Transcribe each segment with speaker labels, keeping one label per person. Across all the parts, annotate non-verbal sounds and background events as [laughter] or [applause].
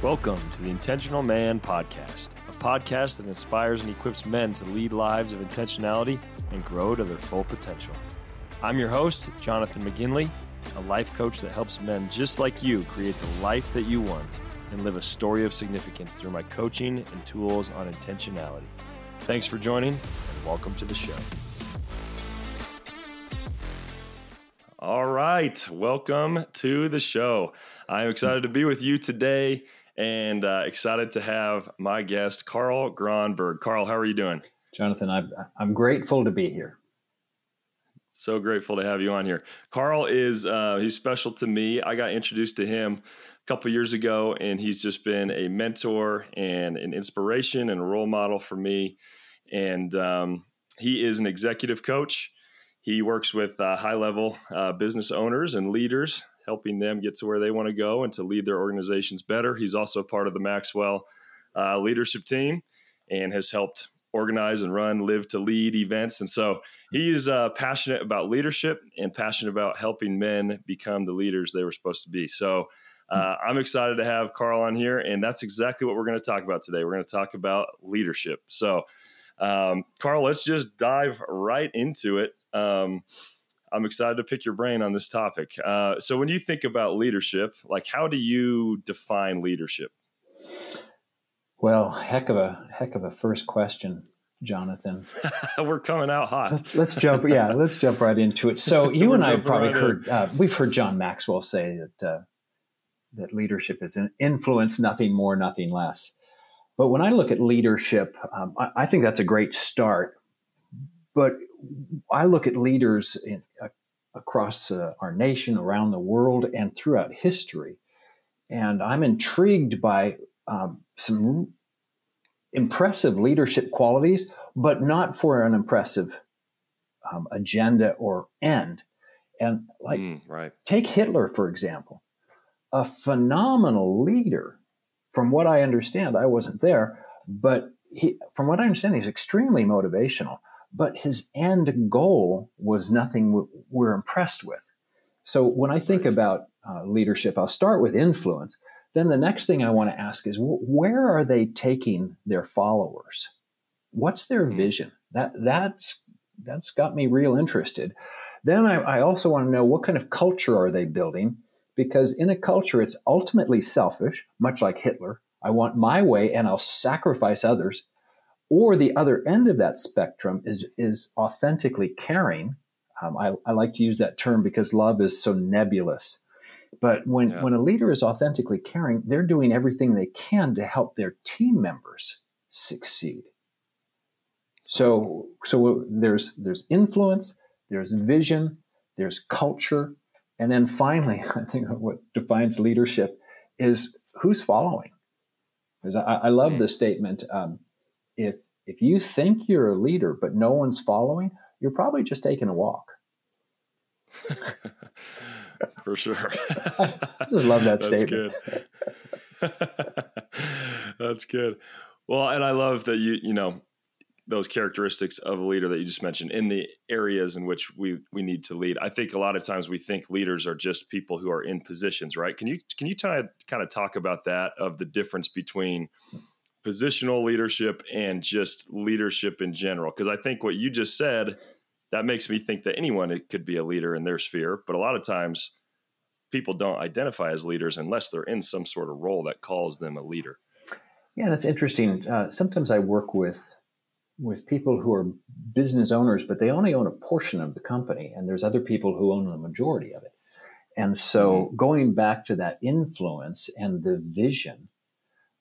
Speaker 1: Welcome to the Intentional Man Podcast, a podcast that inspires and equips men to lead lives of intentionality and grow to their full potential. I'm your host, Jonathan McGinley, a life coach that helps men just like you create the life that you want and live a story of significance through my coaching and tools on intentionality. Thanks for joining and welcome to the show. All right, welcome to the show. I'm excited to be with you today and uh, excited to have my guest, Carl Gronberg. Carl, how are you doing?
Speaker 2: Jonathan, I'm, I'm grateful to be here.
Speaker 1: So grateful to have you on here. Carl is uh, he's special to me. I got introduced to him a couple years ago, and he's just been a mentor and an inspiration and a role model for me. And um, he is an executive coach. He works with uh, high level uh, business owners and leaders helping them get to where they want to go and to lead their organizations better. He's also part of the Maxwell uh, leadership team and has helped organize and run live to lead events. And so he's uh, passionate about leadership and passionate about helping men become the leaders they were supposed to be. So uh, I'm excited to have Carl on here, and that's exactly what we're going to talk about today. We're going to talk about leadership. So, um, Carl, let's just dive right into it. Um, I'm excited to pick your brain on this topic. Uh, so, when you think about leadership, like how do you define leadership?
Speaker 2: Well, heck of a heck of a first question, Jonathan. [laughs]
Speaker 1: We're coming out hot.
Speaker 2: Let's, let's, jump. Yeah, [laughs] let's jump right into it. So, [laughs] you and I probably right heard uh, we've heard John Maxwell say that uh, that leadership is an influence, nothing more, nothing less. But when I look at leadership, um, I, I think that's a great start. But I look at leaders in, uh, across uh, our nation, around the world, and throughout history, and I'm intrigued by um, some impressive leadership qualities, but not for an impressive um, agenda or end. And like, mm, right. take Hitler for example, a phenomenal leader. From what I understand, I wasn't there, but he, from what I understand, he's extremely motivational but his end goal was nothing we're impressed with. So when I think about uh, leadership, I'll start with influence. Then the next thing I want to ask is where are they taking their followers? What's their hmm. vision? That that's that's got me real interested. Then I, I also want to know what kind of culture are they building? Because in a culture, it's ultimately selfish, much like Hitler. I want my way and I'll sacrifice others or the other end of that spectrum is, is authentically caring. Um, I, I, like to use that term because love is so nebulous. But when, yeah. when a leader is authentically caring, they're doing everything they can to help their team members succeed. So, so there's, there's influence, there's vision, there's culture, and then finally, [laughs] I think what defines leadership is who's following. I, I love mm. the statement um, if if you think you're a leader but no one's following, you're probably just taking a walk. [laughs]
Speaker 1: For sure.
Speaker 2: I [laughs] just love that
Speaker 1: That's
Speaker 2: statement.
Speaker 1: Good. [laughs] That's good. Well, and I love that you you know those characteristics of a leader that you just mentioned in the areas in which we we need to lead. I think a lot of times we think leaders are just people who are in positions, right? Can you can you t- kind of talk about that of the difference between positional leadership and just leadership in general. Because I think what you just said, that makes me think that anyone could be a leader in their sphere. But a lot of times people don't identify as leaders unless they're in some sort of role that calls them a leader.
Speaker 2: Yeah, that's interesting. Uh, sometimes I work with with people who are business owners, but they only own a portion of the company, and there's other people who own the majority of it. And so, mm-hmm. going back to that influence and the vision,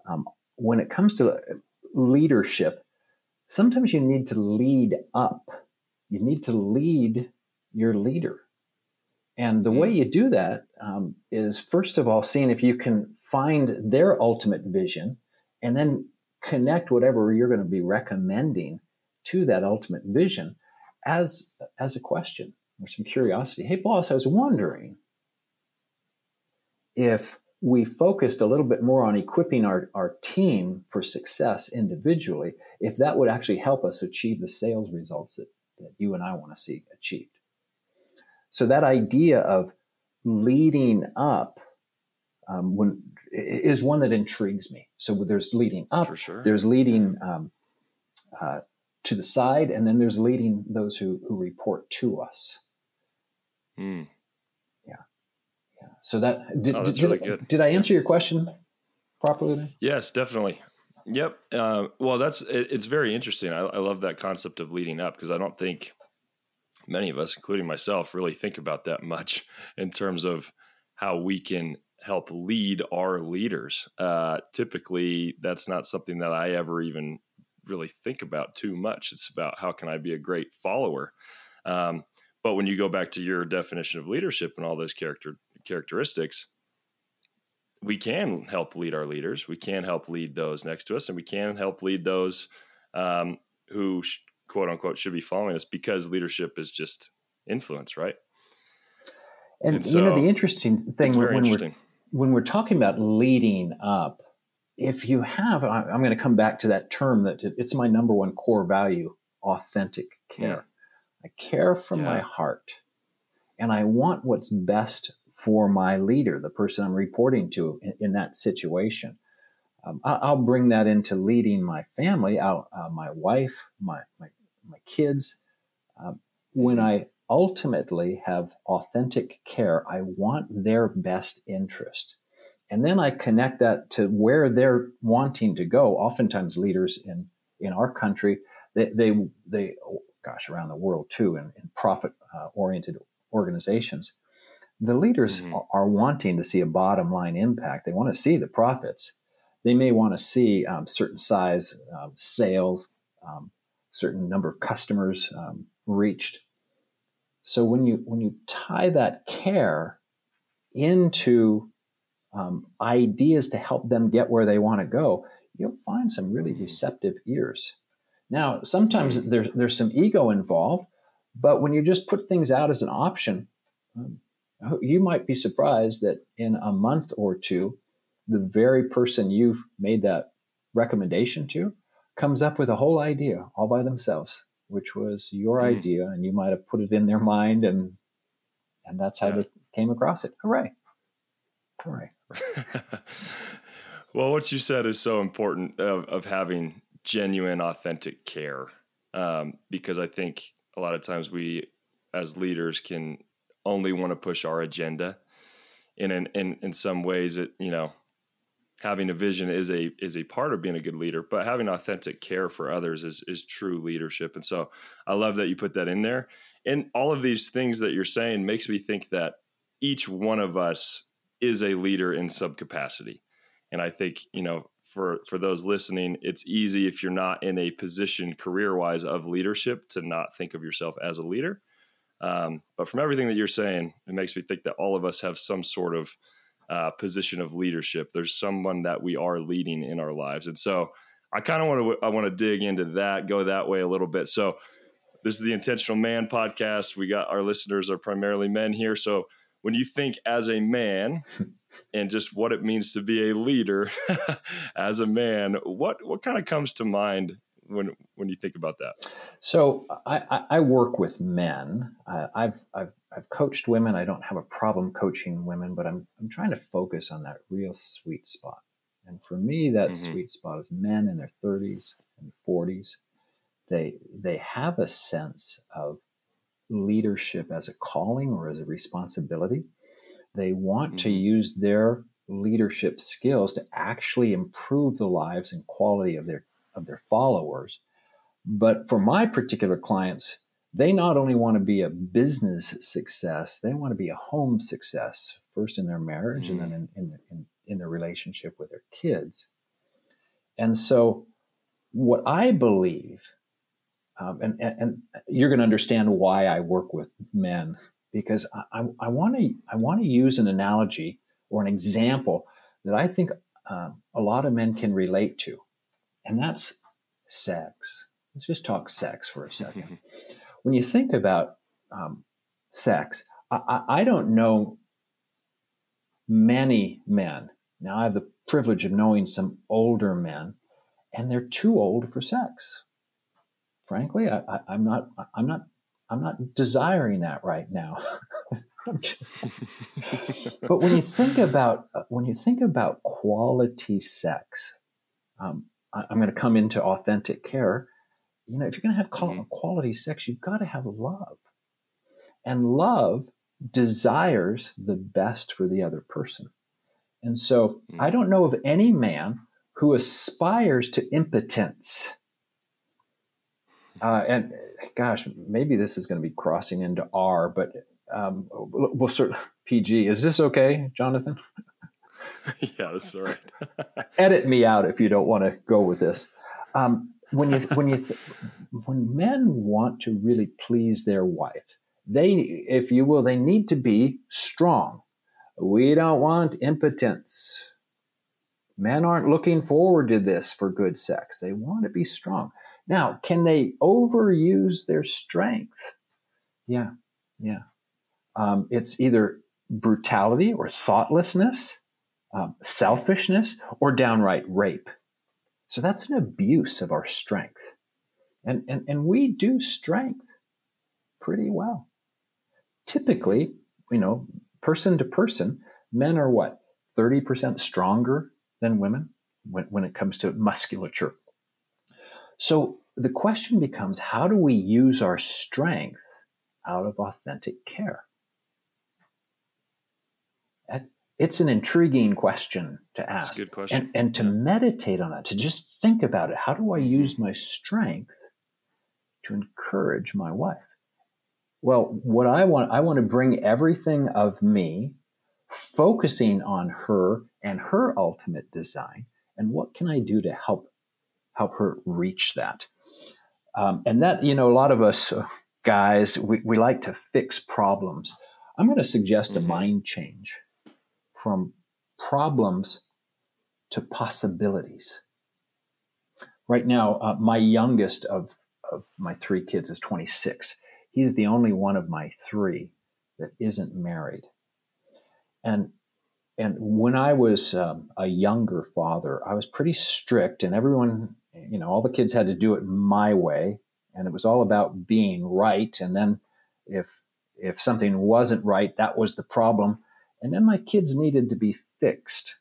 Speaker 2: um, when it comes to leadership, sometimes you need to lead up. You need to lead your leader. And the way mm. you do that um, is, first of all, seeing if you can find their ultimate vision and then connect whatever you're going to be recommending to that ultimate vision as, as a question or some curiosity. Hey, boss, I was wondering if we focused a little bit more on equipping our, our team for success individually, if that would actually help us achieve the sales results that, that you and I want to see achieved. So that idea of leading up um, when is one that intrigues me. So there's leading up,
Speaker 1: sure.
Speaker 2: there's leading um, uh, to the side, and then there's leading those who who report to us.
Speaker 1: Mm.
Speaker 2: So that did,
Speaker 1: oh,
Speaker 2: did,
Speaker 1: really
Speaker 2: did, did, I answer your question properly?
Speaker 1: Yes, definitely. Yep. Uh, well, that's it, it's very interesting. I, I love that concept of leading up because I don't think many of us, including myself, really think about that much [laughs] in terms of how we can help lead our leaders. Uh, typically, that's not something that I ever even really think about too much. It's about how can I be a great follower. Um, but when you go back to your definition of leadership and all those character characteristics, we can help lead our leaders. We can help lead those next to us, and we can help lead those um, who sh- quote unquote should be following us because leadership is just influence, right?
Speaker 2: And, and so, you know the interesting thing when,
Speaker 1: interesting.
Speaker 2: We're, when we're talking about leading up, if you have, I'm going to come back to that term that it's my number one core value: authentic care. Yeah. I care from yeah. my heart, and I want what's best for my leader, the person I'm reporting to in, in that situation. Um, I, will bring that into leading my family, I'll, uh, my wife, my, my, my kids. Um, when I ultimately have authentic care, I want their best interest. And then I connect that to where they're wanting to go. Oftentimes, leaders in, in our country, they, they, they oh, gosh, around the world too, in, in profit uh, oriented organizations, the leaders mm-hmm. are wanting to see a bottom line impact. They want to see the profits. They may want to see um, certain size um, sales, um, certain number of customers um, reached. So when you when you tie that care into um, ideas to help them get where they want to go, you'll find some really mm-hmm. receptive ears. Now, sometimes mm-hmm. there's there's some ego involved, but when you just put things out as an option, um, you might be surprised that in a month or two, the very person you've made that recommendation to comes up with a whole idea all by themselves, which was your mm. idea, and you might have put it in their mind, and and that's how yeah. they came across it. Hooray! Hooray! [laughs]
Speaker 1: well, what you said is so important of, of having genuine, authentic care, um, because I think a lot of times we, as leaders, can only want to push our agenda. And in, in, in some ways it, you know, having a vision is a is a part of being a good leader, but having authentic care for others is is true leadership. And so I love that you put that in there. And all of these things that you're saying makes me think that each one of us is a leader in some capacity. And I think, you know, for for those listening, it's easy if you're not in a position career-wise of leadership to not think of yourself as a leader. Um, but from everything that you're saying, it makes me think that all of us have some sort of uh, position of leadership. There's someone that we are leading in our lives, and so I kind of want to I want to dig into that, go that way a little bit. So this is the Intentional Man podcast. We got our listeners are primarily men here, so when you think as a man [laughs] and just what it means to be a leader [laughs] as a man, what what kind of comes to mind when when you think about that?
Speaker 2: So I, I work with men. Uh, I've I've I've coached women. I don't have a problem coaching women, but I'm I'm trying to focus on that real sweet spot. And for me, that mm-hmm. sweet spot is men in their 30s and 40s. They they have a sense of leadership as a calling or as a responsibility. They want mm-hmm. to use their leadership skills to actually improve the lives and quality of their of their followers. But for my particular clients, they not only want to be a business success, they want to be a home success, first in their marriage mm and then in, in, in, in their relationship with their kids. And so, what I believe, um, and, and, and, you're going to understand why I work with men, because I, I want to I want to use an analogy or an example that I think um, a lot of men can relate to and that's sex. Let's just talk sex for a second. when you think about um, sex, I, I, don't know many men. Now, I have the privilege of knowing some older men, and they're too old for sex. Frankly, I, am not. I'm not I'm not desiring that right now. [laughs] [laughs] but when you think about uh, when you think about quality sex, um, I, am going to come into authentic care. You know, if you're going to have mm-hmm. quality sex, you've got to have love, and love desires the best for the other person. And so, mm-hmm. I don't know of any man who aspires to impotence. Uh, and gosh, maybe this is going to be crossing into R, but um, we'll, we'll sort of PG. Is this okay, Jonathan? [laughs] [laughs]
Speaker 1: yeah, that's all right. [laughs]
Speaker 2: Edit me out if you don't want to go with this. Um, when you when you th- when men want to really please their wife, they, if you will, they need to be strong. We don't want impotence. Men aren't looking forward to this for good sex. They want to be strong. Now, can they overuse their strength? Yeah, yeah. Um, it's either brutality or thoughtlessness, um, selfishness, or downright rape. So that's an abuse of our strength. And, and, and we do strength pretty well. Typically, you know, person to person, men are what? 30% stronger than women when, when it comes to musculature. So the question becomes how do we use our strength out of authentic care? It's an intriguing question to ask.
Speaker 1: question.
Speaker 2: And, and to meditate on it, to just think about it. How do I use my strength to encourage my wife? Well, what I want, I want to bring everything of me, focusing on her and her ultimate design. And what can I do to help help her reach that? Um, and that, you know, a lot of us uh, guys, we, we like to fix problems. I'm going to suggest mm-hmm. a mind change from problems to possibilities. Right now, uh, my youngest of, of my three kids is 26. He's the only one of my three that isn't married. And and when I was um, a younger father, I was pretty strict, and everyone, you know, all the kids had to do it my way, and it was all about being right. And then, if if something wasn't right, that was the problem. And then my kids needed to be fixed.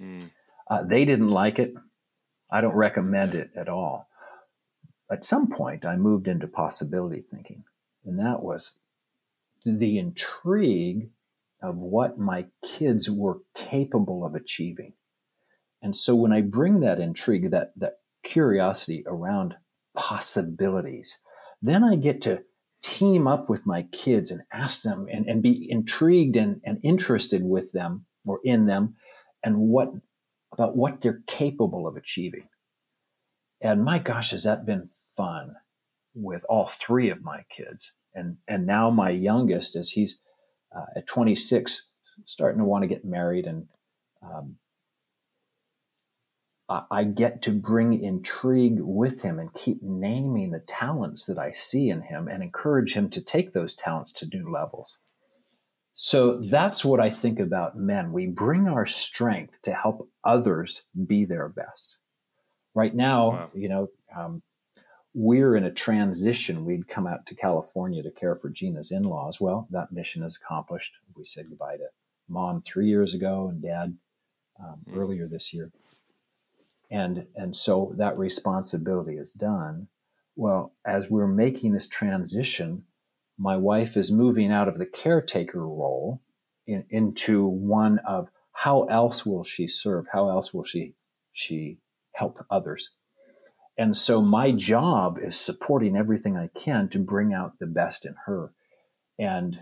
Speaker 2: Mm. Uh, they didn't like it. I don't recommend it at all. At some point, I moved into possibility thinking, and that was the intrigue of what my kids were capable of achieving. And so when I bring that intrigue, that, that curiosity around possibilities, then I get to team up with my kids and ask them and, and be intrigued and, and interested with them or in them and what about what they're capable of achieving. And my gosh, has that been fun with all three of my kids. And, and now my youngest, as he's uh, at 26, starting to want to get married and um, I get to bring intrigue with him and keep naming the talents that I see in him and encourage him to take those talents to new levels. So that's what I think about men. We bring our strength to help others be their best. Right now, wow. you know, um, we're in a transition. We'd come out to California to care for Gina's in laws. Well, that mission is accomplished. We said goodbye to mom three years ago and dad um, mm. earlier this year and and so that responsibility is done. Well as we're making this transition my wife is moving out of the caretaker role in, into one of how else will she serve? How else will she she help others? And so my job is supporting everything i can to bring out the best in her. And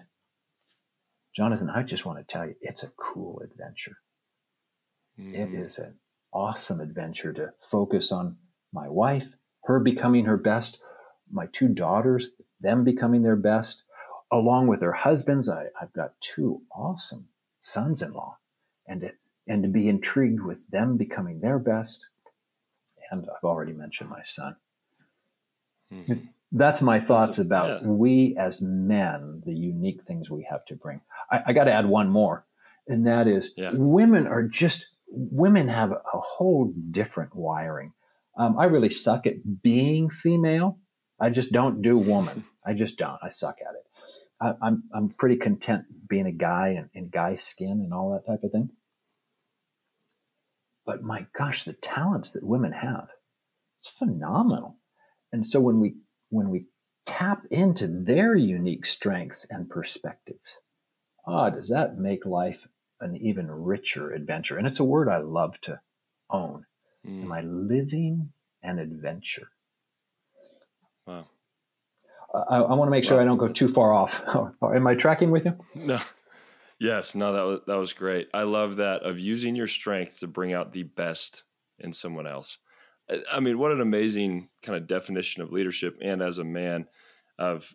Speaker 2: jonathan i just want to tell you it's a cool adventure. Mm. it is an awesome adventure to focus on my wife, her becoming her best, my two daughters, them becoming their best, along with their husbands. I, have got two awesome sons in law, and, it, and to be intrigued with them becoming their best. And I've already mentioned my son. Mm-hmm. That's my thoughts about yeah. we as men, the unique things we have to bring. I, I got to add one more, and that is yeah. women are just women have a whole different wiring. Um, I really suck at being female, I just don't do woman. I just don't. I suck at it. I, am I'm, I'm pretty content being a guy and in guy skin and all that type of thing. But my gosh, the talents that women have, it's phenomenal. And so when we when we tap into their unique strengths and perspectives, ah, does that make life an even richer adventure? And it's a word I love to own. Mm. Am I living an adventure?
Speaker 1: Wow.
Speaker 2: I, I want to make sure I don't go too far off. [laughs] Am I tracking with you?
Speaker 1: No. Yes. No. That was that was great. I love that of using your strength to bring out the best in someone else. I mean, what an amazing kind of definition of leadership, and as a man, of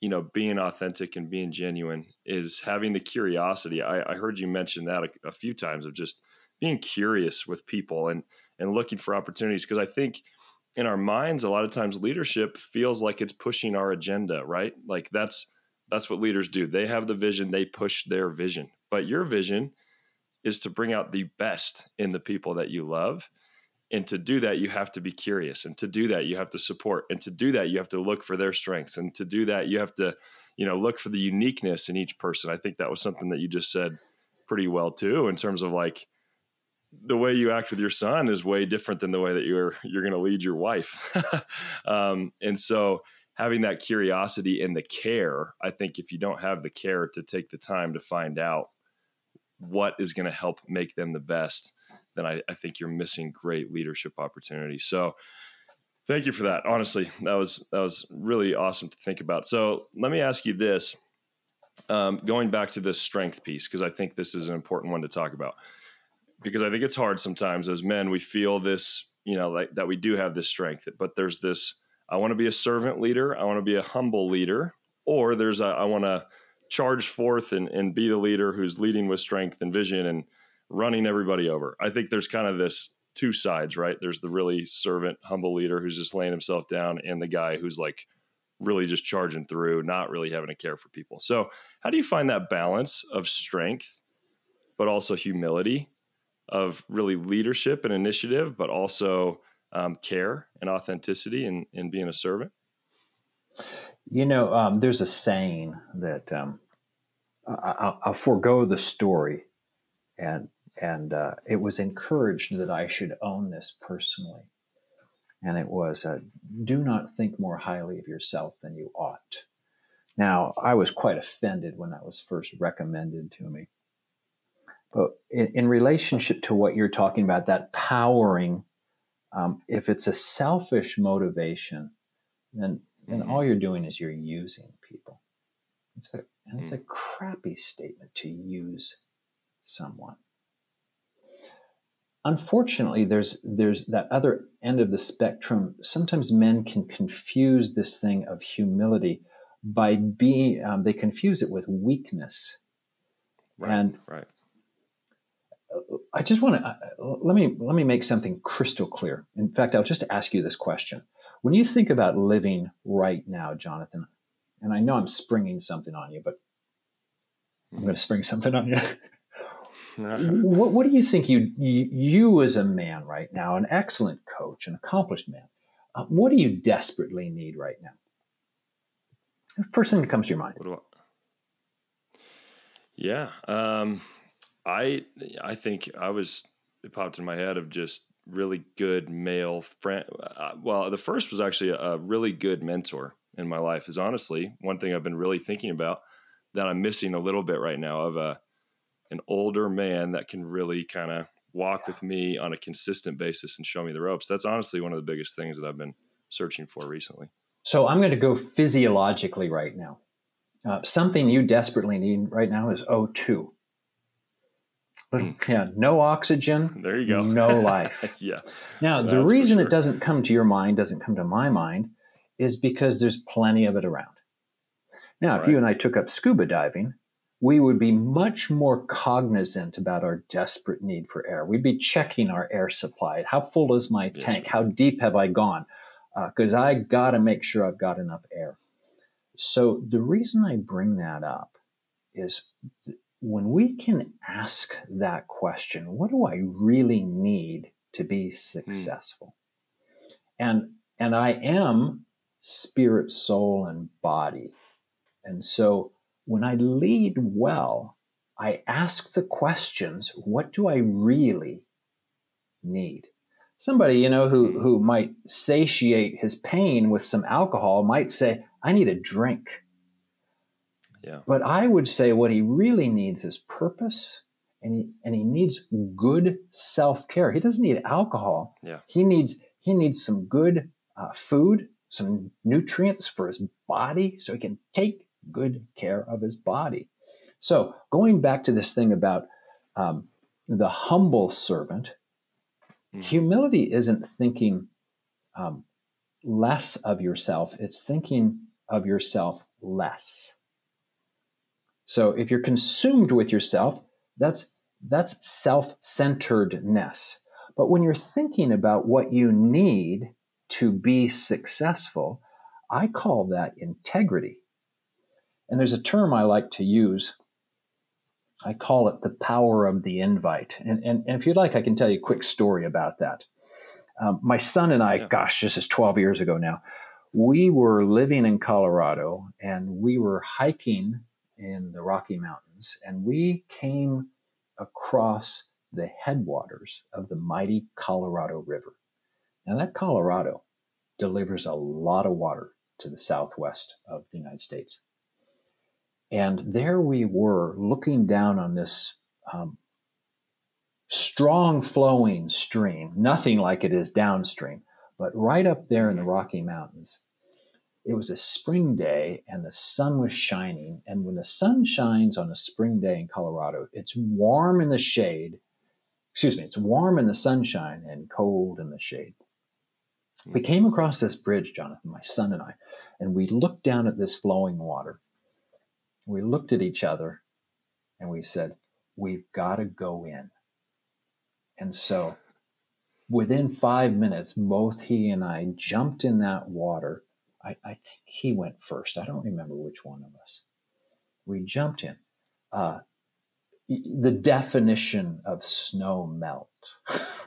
Speaker 1: you know being authentic and being genuine is having the curiosity. I, I heard you mention that a, a few times of just being curious with people and and looking for opportunities because I think in our minds a lot of times leadership feels like it's pushing our agenda right? Like that's that's what leaders do. They have the vision they push their vision. But your vision is to bring out the best in the people that you love and to do that you have to be curious. And to do that you have to support. And to do that you have to look for their strengths. And to do that you have to you know look for the uniqueness in each person. I think that was something that you just said pretty well too in terms of like the way you act with your son is way different than the way that you're you're going to lead your wife. [laughs] Um, and so having that curiosity and the care i think if you don't have the care to take the time to find out what is going to help make them the best then I, I think you're missing great leadership opportunities so thank you for that honestly that was that was really awesome to think about so let me ask you this um, going back to this strength piece because i think this is an important one to talk about because I think it's hard sometimes as men. We feel this, you know, like that we do have this strength, but there's this. I want to be a servant leader. I want to be a humble leader, or there's a, I want to charge forth and, and be the leader who's leading with strength and vision and running everybody over. I think there's kind of this two sides, right? There's the really servant, humble leader who's just laying himself down, and the guy who's like really just charging through, not really having a care for people. So, how do you find that balance of strength, but also humility of really leadership and initiative, but also um, care and authenticity and, and being a servant?
Speaker 2: You know, um, there's a saying that um, I, will forego the story, and and uh, it was encouraged that I should own this personally, and it was, uh, "Do not think more highly of yourself than you ought." Now, I was quite offended when that was first recommended to me, but in, in relationship to what you're talking about, that powering, um, if it's a selfish motivation, then then mm-hmm. all you're doing is you're using people. It's a, and it's a crappy statement to use someone. Unfortunately, there's there's that other end of the spectrum. Sometimes men can confuse this thing of humility by being um, they confuse it with weakness.
Speaker 1: Right, and right.
Speaker 2: I just want to uh, let me let me make something crystal clear. In fact, I'll just ask you this question: When you think about living right now, Jonathan, and I know I'm springing something on you, but I'm going to spring something on you. [laughs] what, what, do you think you, you, you as a man right now, an excellent coach, an accomplished man, uh, what do you desperately need right now? First thing that comes to your mind.
Speaker 1: Yeah. Um, I I think I was it popped in my head of just really good male friend. Uh, well, the first was actually a, a, really good mentor in my life. Is honestly one thing I've been really thinking about that I'm missing a little bit right now of a an older man that can really kind of walk with me on a consistent basis and show me the ropes. That's honestly one of the biggest things that I've been searching for recently.
Speaker 2: So I'm going to go physiologically right now. Uh, something you desperately need right now is O2. [laughs] Yeah, no oxygen.
Speaker 1: There you go.
Speaker 2: No [laughs] life.
Speaker 1: yeah.
Speaker 2: Now, the reason sure. it doesn't come to your mind, doesn't come to my mind, is because there's plenty of it around. Now, if right. you and I took up scuba diving, we would be much more cognizant about our desperate need for air. We'd be checking our air supply. How full is my yes. tank? How deep have I gone? Because uh, I got to make sure I've got enough air. So, the reason I bring that up is when we can ask that question, what do I really need to be hmm. successful? Mm. And and I am spirit, soul, and body. And so when I lead well, I ask the questions what do I really need? Somebody, you know, who, who might satiate his pain with some alcohol might say, I need a drink.
Speaker 1: Yeah.
Speaker 2: But I would say what he really needs is purpose and he, and he needs good self-care. He doesn't need alcohol.
Speaker 1: Yeah.
Speaker 2: He needs he needs some good uh, food, some nutrients for his body so he can take good care of his body. So, going back to this thing about um, the humble servant, mm-hmm. humility isn't thinking um, less of yourself, it's thinking of yourself less. So, if you're consumed with yourself, that's that's self-centeredness. But when you're thinking about what you need to be successful, I call that integrity. And there's a term I like to use. I call it the power of the invite. And, and, and if you'd like, I can tell you a quick story about that. Um, my son and I, yeah. gosh, this is 12 years ago now, we were living in Colorado and we were hiking in the Rocky Mountains and we came across the headwaters of the mighty Colorado River. Now, that Colorado delivers a lot of water to the southwest of the United States. And there we were looking down on this um, strong flowing stream, nothing like it is downstream, but right up there in the Rocky Mountains. It was a spring day and the sun was shining. And when the sun shines on a spring day in Colorado, it's warm in the shade. Excuse me, it's warm in the sunshine and cold in the shade. We came across this bridge, Jonathan, my son and I, and we looked down at this flowing water we looked at each other and we said, We've got to go in. And so within five minutes, both he and I jumped in that water. I, I think he went first. I don't remember which one of us. We jumped in. Uh, the definition of snow melt.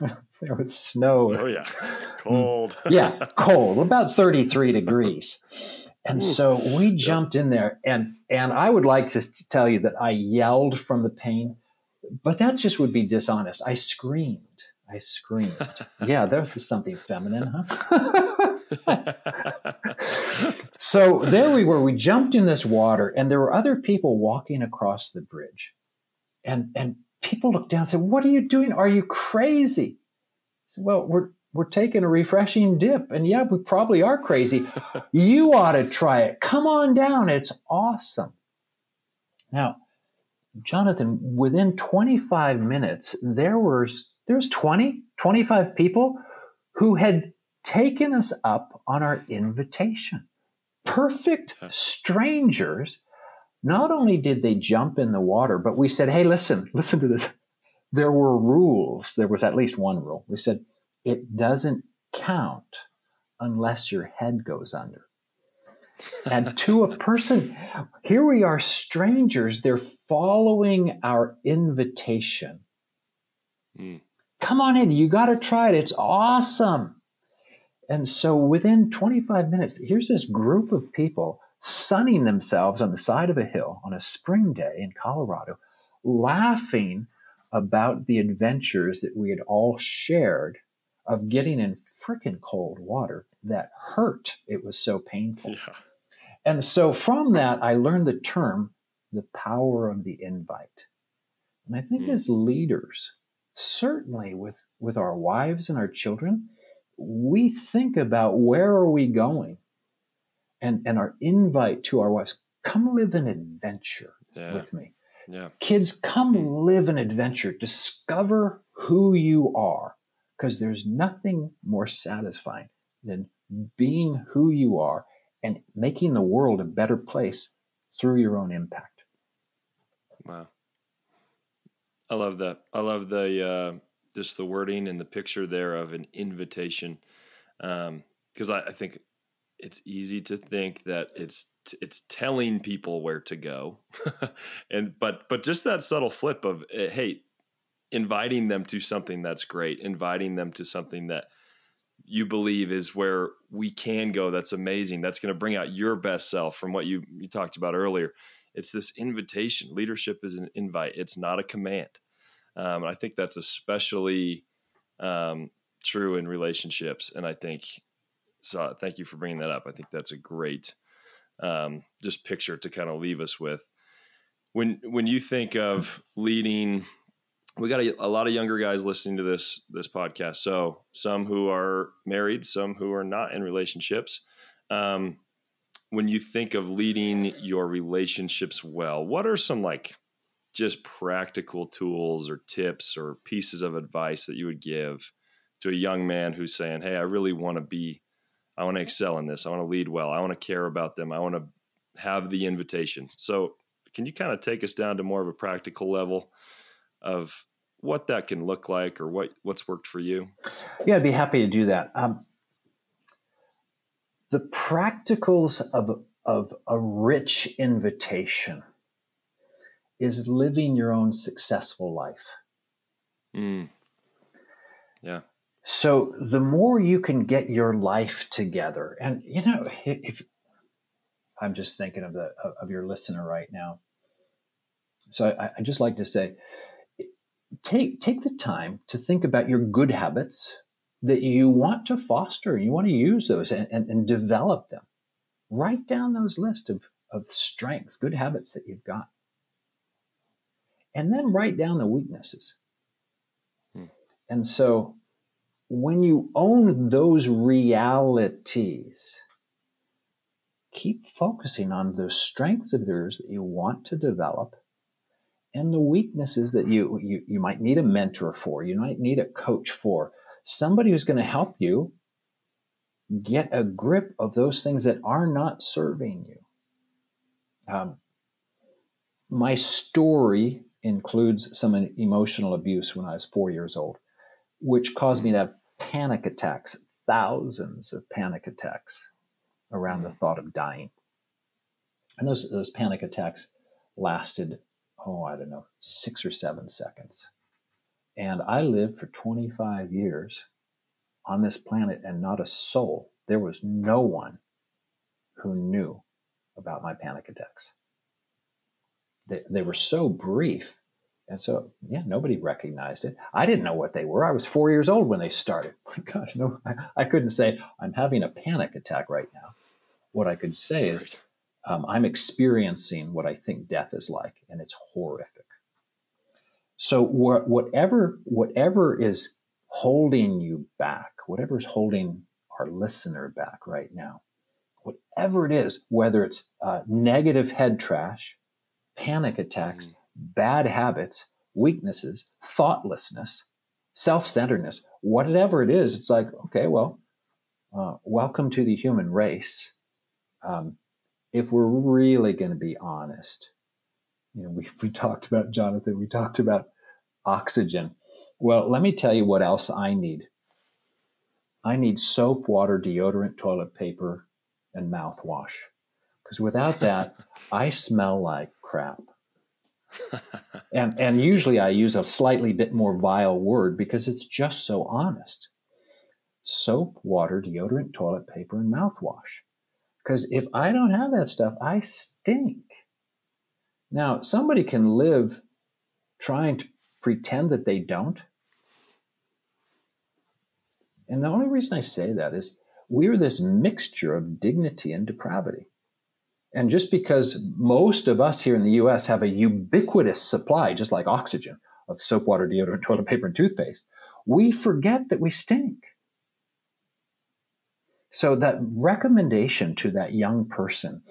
Speaker 2: [laughs] there was snow.
Speaker 1: Oh, yeah. [laughs] Cold.
Speaker 2: yeah, cold, about 33 degrees. And so we jumped in there, and and I would like to tell you that I yelled from the pain, but that just would be dishonest. I screamed. I screamed. [laughs] yeah, there's something feminine, huh? [laughs] so there we were. We jumped in this water, and there were other people walking across the bridge, and and people looked down and said, "What are you doing? Are you crazy?" I said, "Well, we're we're taking a refreshing dip. And yeah, we probably are crazy. [laughs] you ought to try it. Come on down. It's awesome. Now, Jonathan, within 25 minutes, there was there's 20, 25 people who had taken us up on our invitation. Perfect strangers. Not only did they jump in the water, but we said, hey, listen, listen to this. There were rules. There was at least one rule. We said, it doesn't count unless your head goes under. and to a person, here we are strangers, they're following our invitation. Mm. Come on in, you got to try it. It's awesome. And so within 25 minutes, here's this group of people sunning themselves on the side of a hill on a spring day in Colorado, laughing about the adventures that we had all shared of getting in freaking cold water that hurt. It was so painful. Yeah. And so from that, I learned the term, the power of the invite. And I think mm. as leaders, certainly with, with our wives and our children, we think about where are we going? And, and our invite to our wives, come live an adventure yeah. with me.
Speaker 1: Yeah.
Speaker 2: Kids, come live an adventure. Discover who you are because there's nothing more satisfying than being who you are and making the world a better place through your own impact.
Speaker 1: Wow. I love that. I love the uh, just the wording and the picture there of an invitation, because um, I, I, think it's easy to think that it's it's telling people where to go, [laughs] and but but just that subtle flip of hey, inviting them to something that's great, inviting them to something that you believe is where we can go that's amazing that's going to bring out your best self from what you you talked about earlier. It's this invitation. Leadership is an invite. It's not a command. Um, i think that's especially um, true in relationships and i think so thank you for bringing that up. I think that's a great um, just picture to kind of leave us with. When when you think of leading we got a, a, lot of younger guys listening to this this podcast. So some who are married, some who are not in relationships. Um, when you think of leading your relationships well, what are some like just practical tools or tips or pieces of advice that you would give to a young man who's saying, "Hey, I really want to be, I want to excel in this. I want to lead well. I want to care about them. I want to have the invitation." So, can you kind of take us down to more of a practical level? Of what that can look like or what what's worked for you?
Speaker 2: Yeah, I'd be happy to do that. Um, the practicals of of a rich invitation is living your own successful life.
Speaker 1: Mm. Yeah.
Speaker 2: So the more you can get your life together, and you know, if I'm just thinking of the of your listener right now, so I, I just like to say, take take the time to think about your good habits that you want to foster you want to use those and, and, and develop them. Write down those lists of, of strengths good habits that you've got. And then write down the weaknesses. Hmm. and so when you own those realities keep focusing on those strengths of yours that you want to develop and the weaknesses that you, you you might need a mentor for, you might need a coach for, somebody who's going to help you get a grip of those things that are not serving you. Um, my story includes some emotional abuse when I was four years old, which caused me to have panic attacks, thousands of panic attacks around the thought of dying. And those, those panic attacks lasted oh, I don't know, six or seven seconds. And I lived for 25 years on this planet and not a soul. There was no one who knew about my panic attacks. They, they were so brief. And so, yeah, nobody recognized it. I didn't know what they were. I was four years old when they started. [laughs] Gosh, no, I, I couldn't say, I'm having a panic attack right now. What I could say is, um, I'm experiencing what I think death is like, and it's horrific. So wh- whatever whatever is holding you back, whatever is holding our listener back right now, whatever it is, whether it's uh, negative head trash, panic attacks, mm. bad habits, weaknesses, thoughtlessness, self-centeredness, whatever it is, it's like okay, well, uh, welcome to the human race. Um, if we're really going to be honest, you know, [laughs] we, we talked about Jonathan, we talked about oxygen. Well, let me tell you what else I need. I need soap, water, deodorant, toilet paper, and mouthwash. Because without that, [laughs] I smell like crap. and and usually I use a slightly bit more vile word because it's just so honest. Soap, water, deodorant, toilet paper, and mouthwash. Because if I don't have that stuff, I stink. Now, somebody can live trying to pretend that they don't. And the only reason I say that is we're this mixture of dignity and depravity. And just because most of us here in the US have a ubiquitous supply, just like oxygen, of soap, water, deodorant, [laughs] toilet paper, and toothpaste, we forget that we stink. So that recommendation to that young person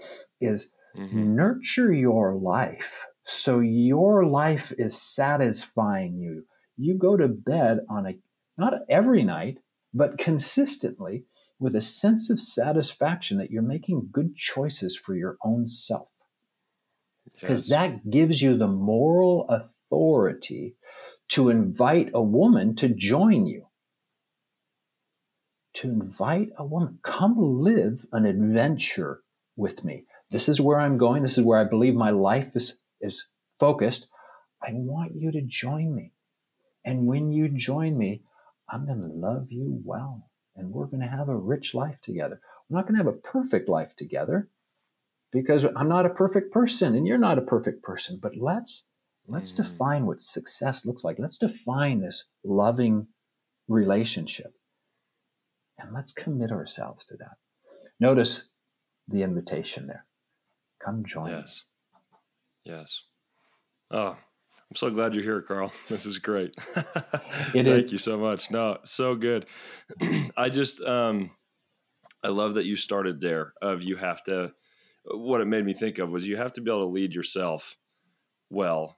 Speaker 2: is mm-hmm. nurture your life so your life is satisfying you. You go to bed on a not every night, but consistently with a sense of satisfaction that you're making good choices for your own self. Because yes. that gives you the moral authority to invite a woman to join you to invite a woman, come live an adventure with me. This is where I'm going. This is where I believe my life is, is focused. I want you to join me. And when you join me, I'm going to love you well. and we're going to have a rich life together. We're not going to have a perfect life together because I'm not a perfect person and you're not a perfect person, but let's let's mm. define what success looks like. Let's define this loving relationship. And let's commit ourselves to that. Notice the invitation there. Come join
Speaker 1: yes. us. Yes. Oh, I'm so glad you're here, Carl. [laughs] This is great. [laughs] Thank is. you so much. No, so good. [clears throat] I just um I love that you started there of you have to what it made me think of was you have to be able to lead yourself well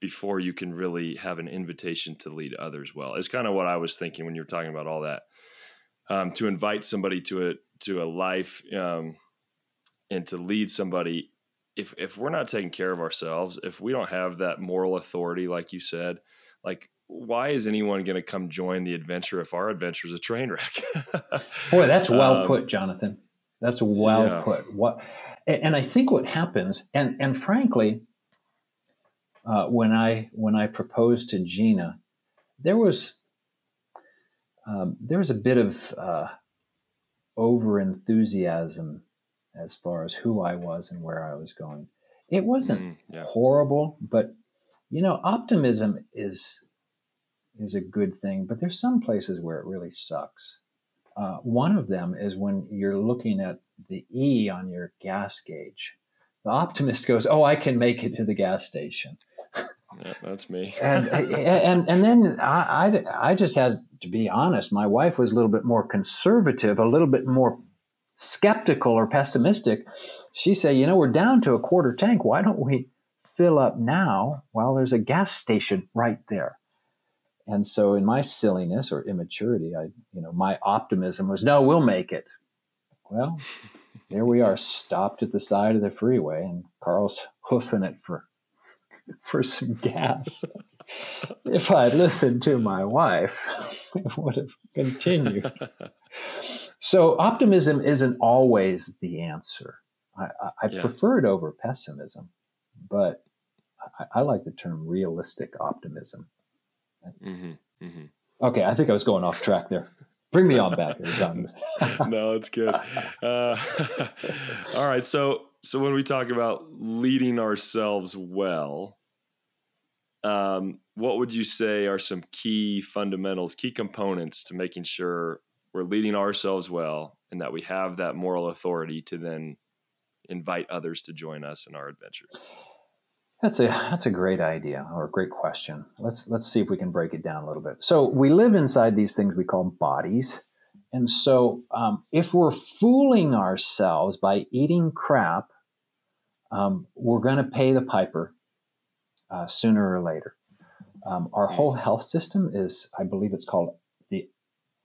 Speaker 1: before you can really have an invitation to lead others well. It's kind of what I was thinking when you were talking about all that. Um, to invite somebody to a to a life um, and to lead somebody if if we're not taking care of ourselves if we don't have that moral authority like you said like why is anyone going to come join the adventure if our adventure is a train wreck? [laughs]
Speaker 2: Boy that's well um, put jonathan. That's well yeah. put. What and i think what happens and and frankly uh, when i when i proposed to gina there was um, there was a bit of uh, over enthusiasm as far as who I was and where I was going. It wasn't mm, yeah. horrible, but you know, optimism is is a good thing, but there's some places where it really sucks. Uh, one of them is when you're looking at the E on your gas gauge. The optimist goes, "Oh, I can make it to the gas station."
Speaker 1: Yeah, that's me. [laughs]
Speaker 2: and, uh, and and then I, I I just had to be honest. My wife was a little bit more conservative, a little bit more skeptical or pessimistic, she said, you know, we're down to a quarter tank. Why don't we fill up now while there's a gas station right there? And so in my silliness or immaturity, I, you know, my optimism was, no, we'll make it. Well, there we are, stopped at the side of the freeway, and Carl's [laughs] hoofing it for [laughs] for some gas. if I'd listened to my wife, [laughs] it would have continued. [laughs] So optimism isn't always the answer. I, I yeah. prefer it over pessimism, but I, I, like the term realistic optimism. Mm-hmm, mm-hmm. Okay, I think I was going off track there. Bring me on back, John.
Speaker 1: no, it's good. Uh, all right, so so when we talk about leading ourselves well, um, what would you say are some key fundamentals, key components to making sure we're leading ourselves well and that we have that moral authority to then invite others to join us in our adventure?
Speaker 2: That's a that's a great idea or a great question. Let's let's see if we can break it down a little bit. So we live inside these things we call bodies. And so um, if we're fooling ourselves by eating crap um, we're going to pay the piper uh, sooner or later um, our whole health system is i believe it's called the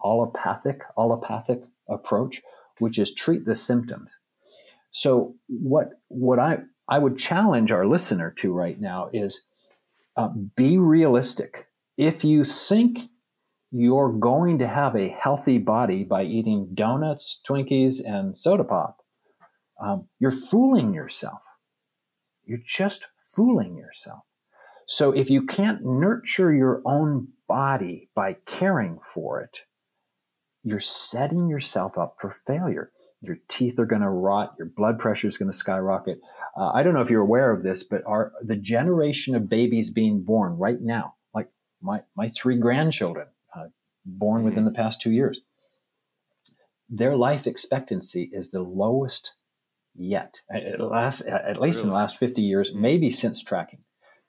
Speaker 2: allopathic allopathic approach, which is treat the symptoms. So what what I I would challenge our listener to right now is uh, be realistic. If you think you're going to have a healthy body by eating donuts, Twinkies, and soda pop, um, you're fooling yourself. You're just fooling yourself. So if you can't nurture your own body by caring for it, you're setting yourself up for failure. Your teeth are going to rot. Your blood pressure is going to skyrocket. Uh, I don't know if you're aware of this, but the generation of babies being born right now, like my my three grandchildren, uh, born within the past two years, their life expectancy is the lowest yet. At, last, at least really? in the last 50 years, mm. maybe since tracking,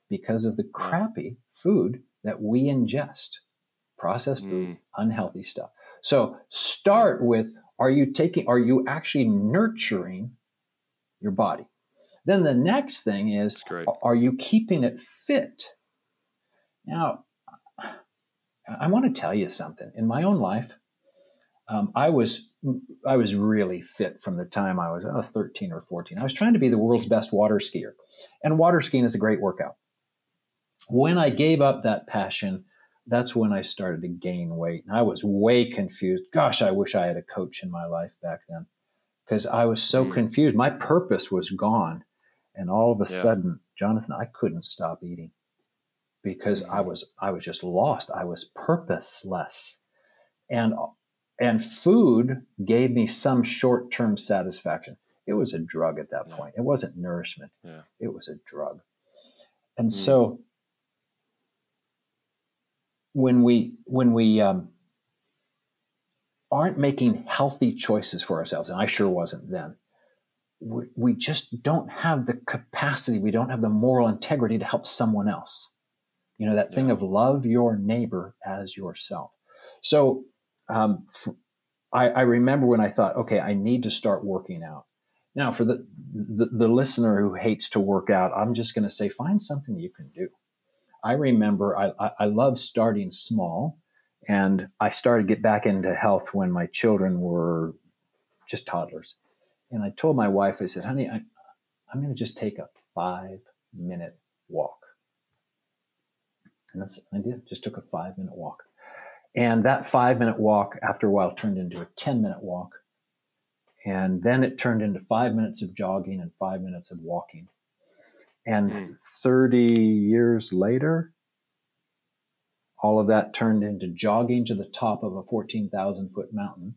Speaker 2: because of the crappy food that we ingest, processed food, mm. unhealthy stuff. So start with are you taking, are you actually nurturing your body? Then the next thing is are you keeping it fit? Now, I want to tell you something. In my own life, um, I was I was really fit from the time I was, I was 13 or 14. I was trying to be the world's best water skier, and water skiing is a great workout. When I gave up that passion, that's when I started to gain weight. And I was way confused. Gosh, I wish I had a coach in my life back then because I was so mm. confused. My purpose was gone. And all of a yeah. sudden, Jonathan, I couldn't stop eating because mm. I was I was just lost. I was purposeless. And And food gave me some short term satisfaction. It was a drug at that yeah. point. It wasn't nourishment,
Speaker 1: yeah.
Speaker 2: it was a drug. And mm. so when we, when we, um, aren't making healthy choices for ourselves, and I sure wasn't then, we, we just don't have the capacity, we don't have the moral integrity to help someone else. You know, that yeah. thing of love your neighbor as yourself. So um, I remember when I thought, okay, I need to start working out. Now, for the, the, the listener who hates to work out, I'm just going to say find something you can do. I remember I, I, I love starting small, and I started to get back into health when my children were just toddlers. And I told my wife, I said, honey, I, I'm going to just take a five minute walk. And that's I did, just took a five minute walk. And that five minute walk, after a while, turned into a 10 minute walk. And then it turned into five minutes of jogging and five minutes of walking. And mm. 30 years later, all of that turned into jogging to the top of a 14,000 foot mountain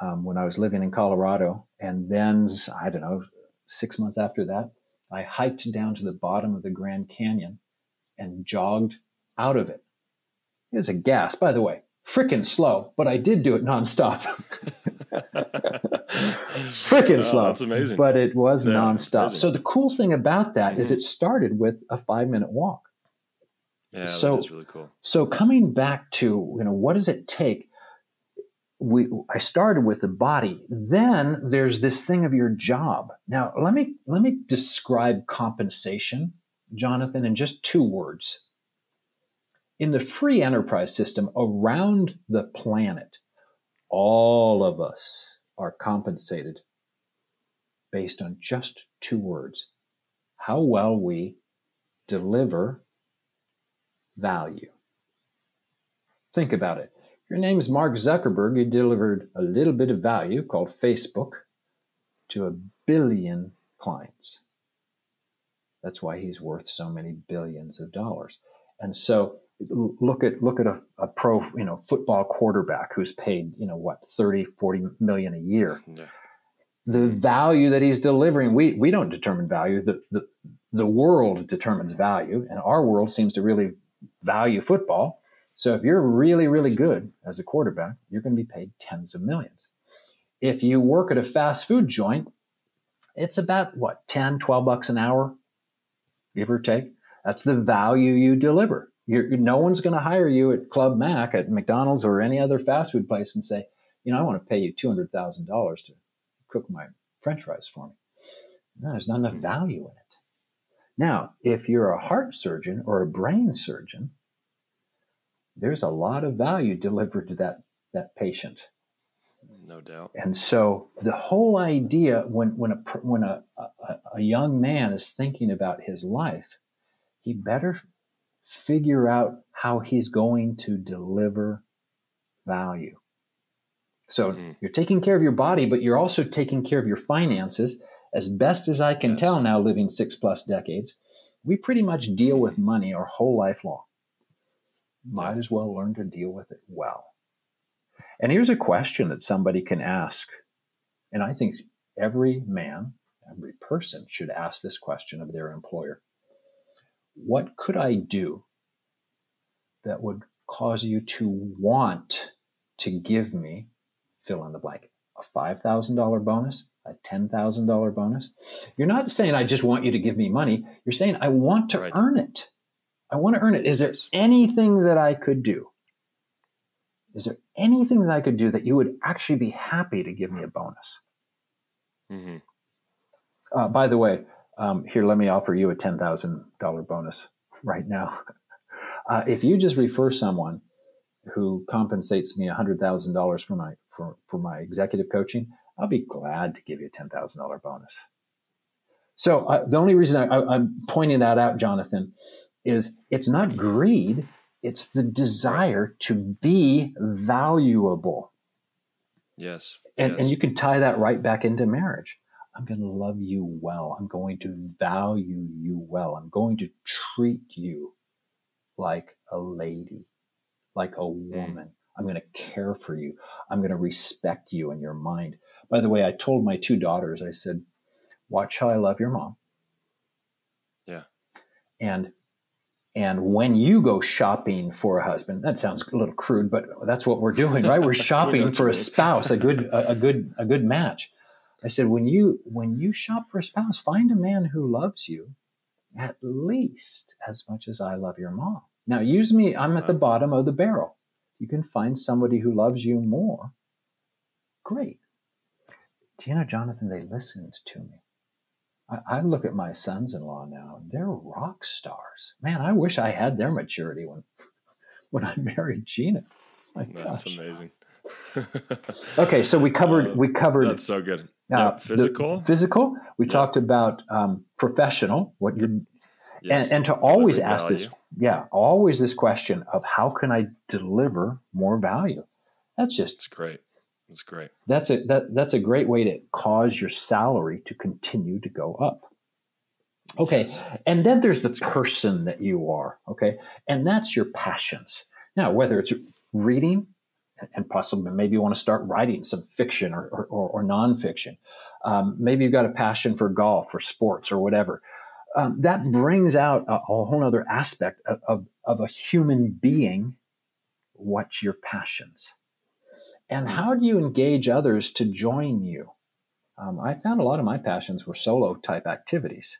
Speaker 2: um, when I was living in Colorado. And then, I don't know, six months after that, I hiked down to the bottom of the Grand Canyon and jogged out of it. It was a gas, by the way, freaking slow, but I did do it nonstop. [laughs] freaking oh, slow.
Speaker 1: That's amazing.
Speaker 2: But it was yeah, nonstop. Amazing. So the cool thing about that mm-hmm. is it started with a five minute walk.
Speaker 1: Yeah, so, that is really cool.
Speaker 2: So coming back to, you know, what does it take? We, I started with the body. Then there's this thing of your job. Now, let me let me describe compensation, Jonathan, in just two words in the free enterprise system around the planet, all of us are compensated based on just two words how well we deliver value. Think about it. Your name is Mark Zuckerberg. You delivered a little bit of value called Facebook to a billion clients. That's why he's worth so many billions of dollars. And so look at look at a, a, pro you know football quarterback who's paid you know what 30 40 million a year. Yeah. the value that he's delivering we we don't determine value. The, the the world determines value and our world seems to really value football. So if you're really really good as a quarterback you're going to be paid tens of millions. If you work at a fast food joint it's about what 10 12 bucks an hour give or take. That's the value you deliver you're, no one's going to hire you at Club Mac, at McDonald's, or any other fast food place and say, you know, I want to pay you two hundred thousand dollars to cook my French fries for me. No, there's not enough value in it. Now, if you're a heart surgeon or a brain surgeon, there's a lot of value delivered to that that patient.
Speaker 1: No doubt.
Speaker 2: And so the whole idea when when a when a, a, a young man is thinking about his life, he better figure out how he's going to deliver value. So mm-hmm. you're taking care of your body, but you're also taking care of your finances. As best as I can yes. tell now, living six plus decades, we pretty much deal with money our whole life long. Might as well learn to deal with it well. And here's a question that somebody can ask. And I think every man, every person should ask this question of their employer what could I do that would cause you to want to give me fill in the blank a $5,000 bonus, a $10,000 bonus? You're not saying I just want you to give me money. You're saying I want to right. earn it. I want to earn it. Is there anything that I could do? Is there anything that I could do that you would actually be happy to give me a bonus? Mm-hmm. Uh, by the way, um, here, let me offer you a $10,000 bonus right now. [laughs] Uh, if you just refer someone who compensates me $100,000 for my, for, for my executive coaching, I'll be glad to give you a $10,000 bonus. So uh, the only reason I, am pointing that out, Jonathan, is it's not greed, it's the desire to be valuable.
Speaker 1: Yes.
Speaker 2: And,
Speaker 1: yes.
Speaker 2: and you can tie that right back into marriage. I'm going to love you well. I'm going to value you well. I'm going to treat you like a lady, like a mm. woman. Mm. I'm going to care for you. I'm going to respect you and your mind. By the way, I told my two daughters, I said, watch how I love your mom.
Speaker 1: Yeah.
Speaker 2: And and when you go shopping for a husband, that sounds a little crude, but that's what we're doing, right? We're [laughs] shopping for a spouse, a good a, a good a good match. I said, when you when you shop for a spouse, find a man who loves you at least as much as I love your mom. Now, use me. I'm at the bottom of the barrel. You can find somebody who loves you more. Great. Do you know, Jonathan? They listened to me. I, I look at my sons-in-law now; and they're rock stars. Man, I wish I had their maturity when [laughs] when I married Gina.
Speaker 1: My That's gosh. amazing. [laughs]
Speaker 2: okay, so we covered uh, we covered
Speaker 1: that's so good. Uh, physical,
Speaker 2: physical. We talked about um, professional. What you yes. and, and to always ask value. this, yeah, always this question of how can I deliver more value? That's just
Speaker 1: it's great. That's great.
Speaker 2: That's a that that's a great way to cause your salary to continue to go up. Okay, yes. and then there's the that's person that you are. Okay, and that's your passions. Now, whether it's reading, and possibly maybe you want to start writing some fiction or, or, or nonfiction. Um, maybe you've got a passion for golf or sports or whatever. Um, that brings out a, a whole other aspect of, of, of, a human being. What's your passions? And hmm. how do you engage others to join you? Um, I found a lot of my passions were solo type activities.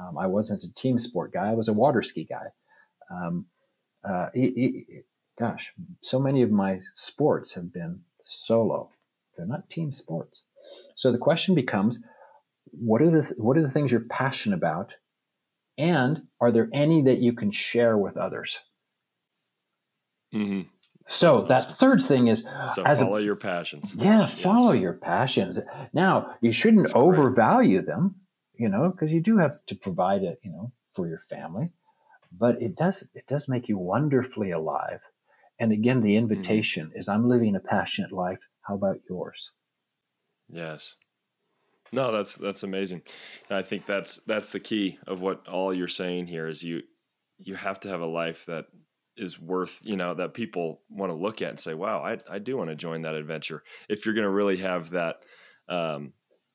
Speaker 2: Um, I wasn't a team sport guy, I was a water ski guy. Um, uh, gosh, so many of my sports have been solo. They're not team sports. So the question becomes, what are the what are the things you're passionate about, and are there any that you can share with others? Mm-hmm. So That's that third thing is
Speaker 1: so follow a, your passions.
Speaker 2: Yeah, yes. follow your passions. Now you shouldn't That's overvalue great. them, you know, because you do have to provide it, you know, for your family. But it does it does make you wonderfully alive and again, the mm-hmm. invitation mm-hmm. is I'm living a passionate life. How about yours?
Speaker 1: Yes. No, that's that's amazing. And I think that's that's the key of what all you're saying here is you you have to have a life that is worth, you know, that people want to look at and say, wow, I, I do want to join that adventure. If you're going to really have that um,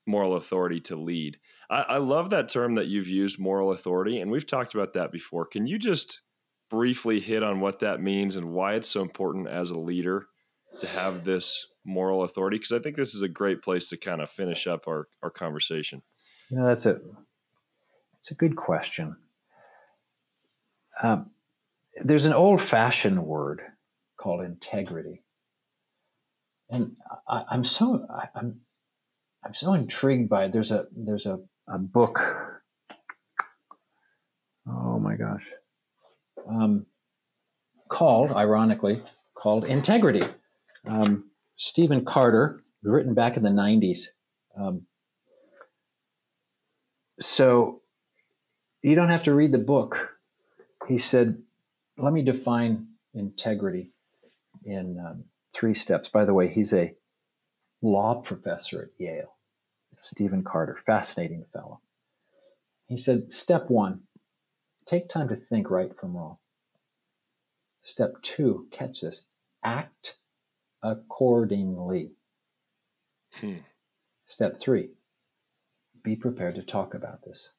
Speaker 1: moral authority to lead. I, I love that term that you've used, moral authority. And we've talked about that before. Can you just briefly hit on what that means and why it's so important as a leader to have this moral authority? Because I think this is a great place to kind of finish up our, our conversation.
Speaker 2: You know, that's a it's a good question. Um, there's an old-fashioned word called integrity, and I, am so I, I'm I'm so intrigued by it. There's a there's a, a book. Oh my gosh um, called, ironically, called Integrity. Um, Stephen Carter, written back in the 90s. Um, so you don't have to read the book. He said, let me define integrity in um, three steps. By the way, he's a law professor at Yale, Stephen Carter, fascinating fellow. He said, step one, Take time to think right from wrong. Step two, catch this, act accordingly. Hmm. Step three, be prepared to talk about this.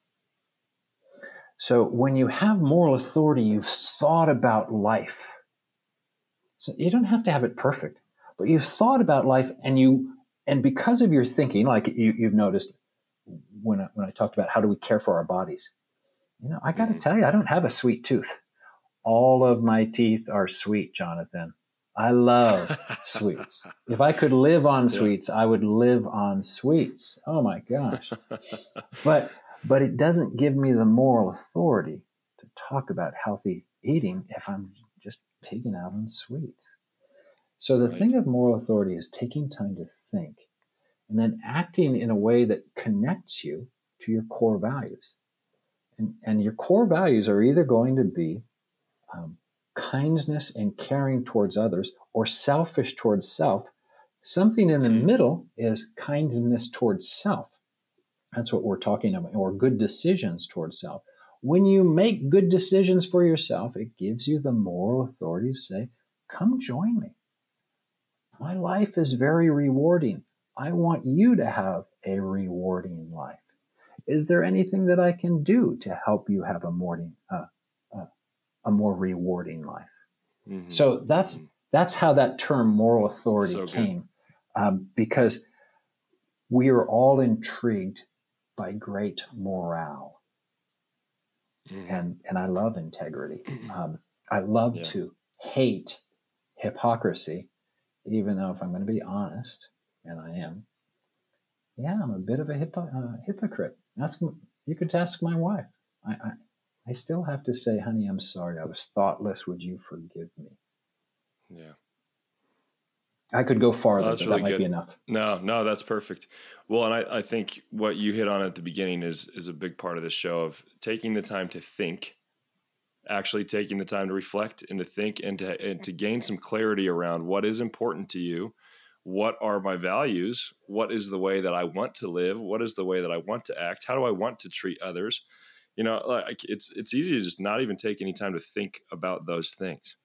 Speaker 2: So when you have moral authority, you've thought about life. So you don't have to have it perfect, but you've thought about life and you, and because of your thinking, like you, have noticed when I, when I talked about how do we care for our bodies, you know, I got to tell you, I don't have a sweet tooth. All of my teeth are sweet, Jonathan. I love sweets. If I could live on [laughs] yeah. sweets, I would live on sweets. Oh my gosh. [laughs] but but it doesn't give me the moral authority to talk about healthy eating if I'm just pigging out on sweets. So the right. thing of moral authority is taking time to think and then acting in a way that connects you to your core values. And, and your core values are either going to be um, kindness and caring towards others or selfish towards self. Something in the mm-hmm. middle is kindness towards self. That's what we're talking about, or good decisions towards self. When you make good decisions for yourself, it gives you the moral authority to say, Come join me. my life is very rewarding. I want you to have a rewarding life. Is there anything that I can do to help you have a morning, uh, uh, a more rewarding life? Mm-hmm. So that's mm-hmm. that's how that term moral authority so came, um, because we are all intrigued by great morale, mm-hmm. and and I love integrity. Um, I love yeah. to hate hypocrisy, even though if I'm going to be honest, and I am, yeah, I'm a bit of a hypo- uh, hypocrite. Ask you could ask my wife. I, I, I still have to say, honey, I'm sorry. I was thoughtless. Would you forgive me?
Speaker 1: Yeah.
Speaker 2: I could go farther, but really that might good. be enough.
Speaker 1: No, no, that's perfect. Well, and I, I think what you hit on at the beginning is is a big part of the show of taking the time to think, actually taking the time to reflect and to think and to and to gain some clarity around what is important to you, what are my values, what is the way that I want to live, what is the way that I want to act, how do I want to treat others, you know like it's it's easy to just not even take any time to think about those things.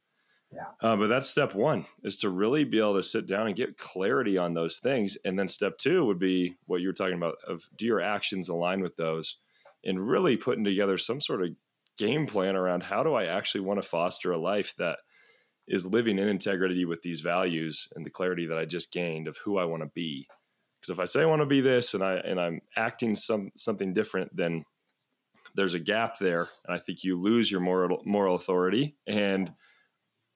Speaker 2: Yeah.
Speaker 1: Uh, but that's step one is to really be able to sit down and get clarity on those things. And then step two would be what you were talking about of do your actions align with those? And really putting together some sort of game plan around how do i actually want to foster a life that is living in integrity with these values and the clarity that i just gained of who i want to be because if i say i want to be this and i and i'm acting some something different then there's a gap there, and I think you lose your moral moral authority. And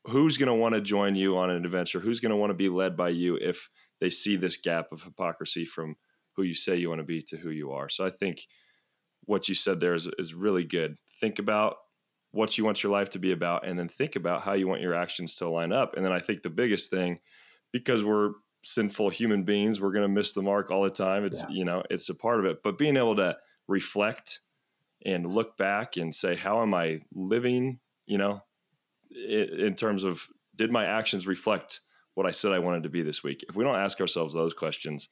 Speaker 1: who's going to want to join you on an adventure? Who's going to want to be led by you if they see this gap of hypocrisy from who you say you want to be to who you are? So I think what you said there is, is really good. Think about what you want your life to be about, and then think about how you want your actions to line up. And then I think the biggest thing, because we're sinful human beings, we're going to miss the mark all the time. It's yeah. you know it's a part of it, but being able to reflect and look back and say, how am I living? You know, in, in terms of did my actions reflect what I said I wanted to be this week? If we don't ask ourselves those questions,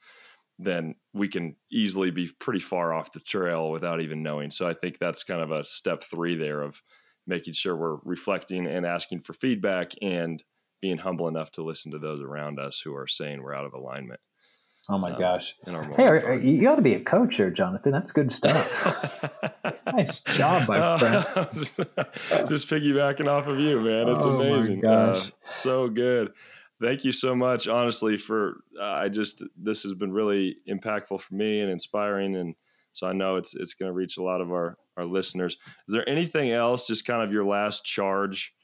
Speaker 1: then we can easily be pretty far off the trail without even knowing. So I think that's kind of a step three there of making sure we're reflecting and asking for feedback and being humble enough to listen to those around us who are saying we're out of alignment.
Speaker 2: Oh my um, gosh! Hey, you ought to be a coach there, Jonathan. That's good stuff. [laughs] nice job, my friend. [laughs]
Speaker 1: just piggybacking off of you, man. It's oh amazing. Uh, so good. Thank you so much, honestly. For uh, I just this has been really impactful for me and inspiring, and so I know it's it's going to reach a lot of our our listeners. Is there anything else? Just kind of your last charge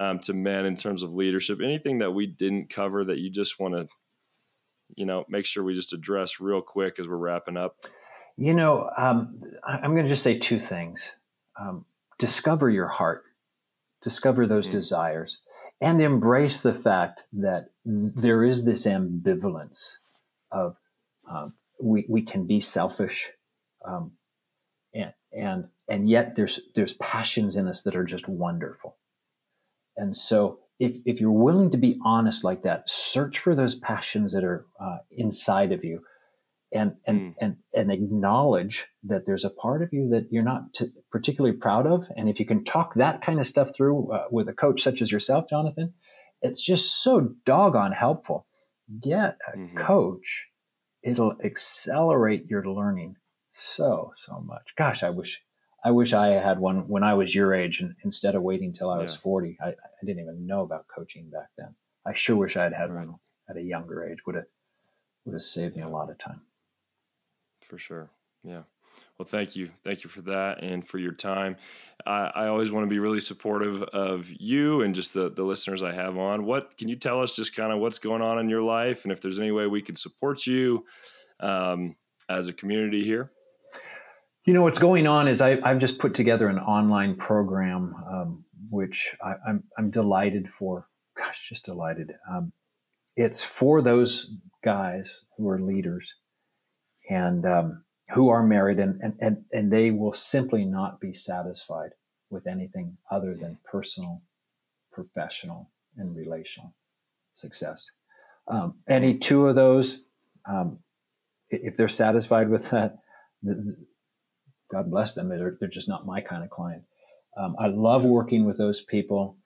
Speaker 1: um, to men in terms of leadership? Anything that we didn't cover that you just want to you know make sure we just address real quick as we're wrapping up?
Speaker 2: You know, um, I'm going to just say two things. Um, discover your heart, discover those mm-hmm. desires, and embrace the fact that there is this ambivalence of um, we, we can be selfish um, and, and yet there's there's passions in us that are just wonderful and so if, if you're willing to be honest like that, search for those passions that are uh, inside of you and, and, mm. and, and acknowledge that there's a part of you that you're not t- particularly proud of. And if you can talk that kind of stuff through uh, with a coach such as yourself, Jonathan, it's just so doggone helpful. Get a mm-hmm. coach. It'll accelerate your learning so, so much. Gosh, I wish I wish I had one when I was your age, and instead of waiting till I was yeah. forty, I, I, didn't even know about coaching back then. I sure wish I had had right. one at a younger age. Would have would have saved me a lot of time.
Speaker 1: For sure. Yeah. Well, thank you, thank you for that and for your time. I, I always want to be really supportive of you and just the the listeners I have on. What can you tell us? Just kind of what's going on in your life, and if there's any way we can support you um, as a community here.
Speaker 2: You know what's going on is I, have just put together an online program, um, which I, am I'm, I'm delighted for. Gosh, just delighted. Um, it's for those guys who are leaders and um, who are married, and, and and and they will simply not be satisfied with anything other than personal, professional, and relational success. Um, any two of those, um, if they're satisfied with that. God bless them. They're, they're just not my kind of client. Um, I love working with those people.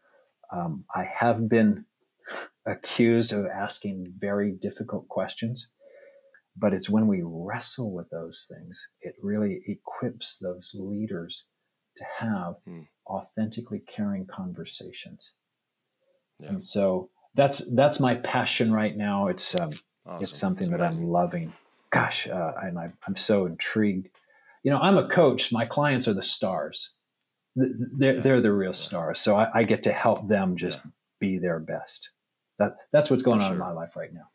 Speaker 2: Um, I have been accused of asking very difficult questions. But it's when we wrestle with those things, it really equips those leaders to have hmm. authentically caring conversations. Yeah. And so that's that's my passion right now. It's um, awesome. it's something that I'm loving. Gosh, uh, and I, I'm so intrigued. You know, I'm a coach. My clients are the stars. They're, they're the real stars. So I, I, get to help them just yeah. be their best. That that's what's going on in my life right now.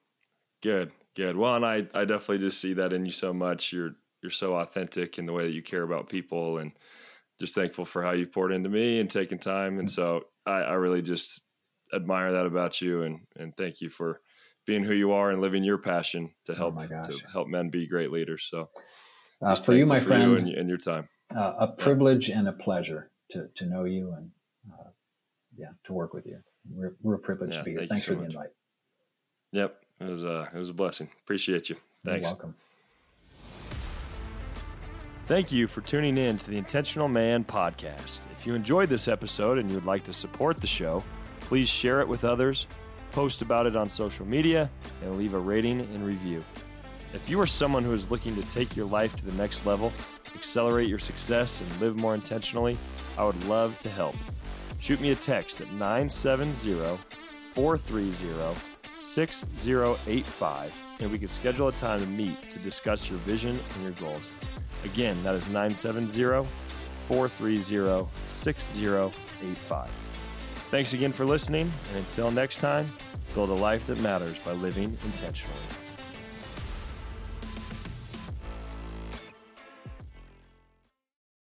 Speaker 1: Good, good. Well, and I I definitely just see that in you so much. You're you're so authentic in the way that you care about people, and just thankful for how you poured into me and taking time. And so I, I really just admire that about you, and and thank you for being who you are and living your passion to oh help oh to help men be great leaders. So
Speaker 2: uh, for you, my for friend, you
Speaker 1: and, and, your time,
Speaker 2: uh, a privilege yeah. and a pleasure to to know you and uh, yeah, to work with you. We're, we're a privilege yeah, to be here. Thank Thanks so for the invite.
Speaker 1: Yep, it was a it was a blessing. Appreciate you. Thanks.
Speaker 2: You're welcome.
Speaker 1: Thank you for tuning in to the Intentional Man podcast. If you enjoyed this episode and you would like to support the show, please share it with others, post about it on social media, and leave a rating and review. If you are someone who is looking to take your life to the next level, accelerate your success, and live more intentionally, I would love to help. Shoot me a text at 970 430 6085 and we can schedule a time to meet to discuss your vision and your goals. Again, that is 970 430 6085. Thanks again for listening, and until next time, build a life that matters by living intentionally.